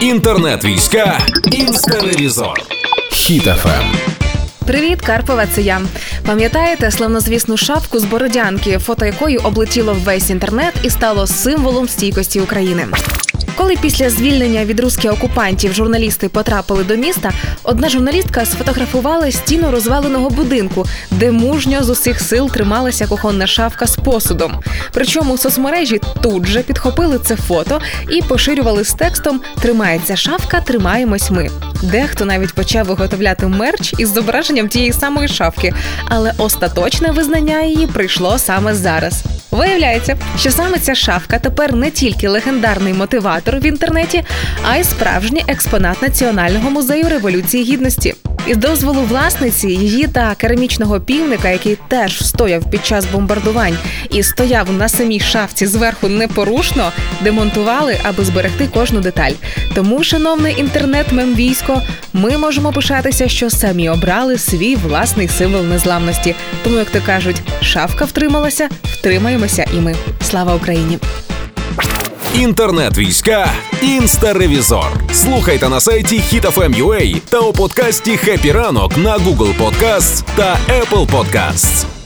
Інтернет-війська Інстеревізор. Хіт-ФМ. Привіт, Карпова, це я. Пам'ятаєте славнозвісну шапку з бородянки, фото якої облетіло весь інтернет і стало символом стійкості України. Коли після звільнення від русських окупантів журналісти потрапили до міста, одна журналістка сфотографувала стіну розваленого будинку, де мужньо з усіх сил трималася кухонна шафка з посудом. Причому соцмережі тут же підхопили це фото і поширювали з текстом Тримається шафка, тримаємось ми. Дехто навіть почав виготовляти мерч із зображенням тієї самої шафки, але остаточне визнання її прийшло саме зараз. Виявляється, що саме ця шафка тепер не тільки легендарний мотиватор в інтернеті, а й справжній експонат Національного музею революції гідності. Із дозволу власниці її та керамічного півника, який теж стояв під час бомбардувань і стояв на самій шафці зверху непорушно, демонтували, аби зберегти кожну деталь. Тому, шановний інтернет мемвійсько, ми можемо пишатися, що самі обрали свій власний символ незламності. Тому, як то кажуть, шафка втрималася, втримаємося і ми. Слава Україні! Інтернет-війська інстаревізор. Слухайте на сайті HitFM.ua та у подкасті «Happy ранок» на Google Podcasts та Apple Podcasts.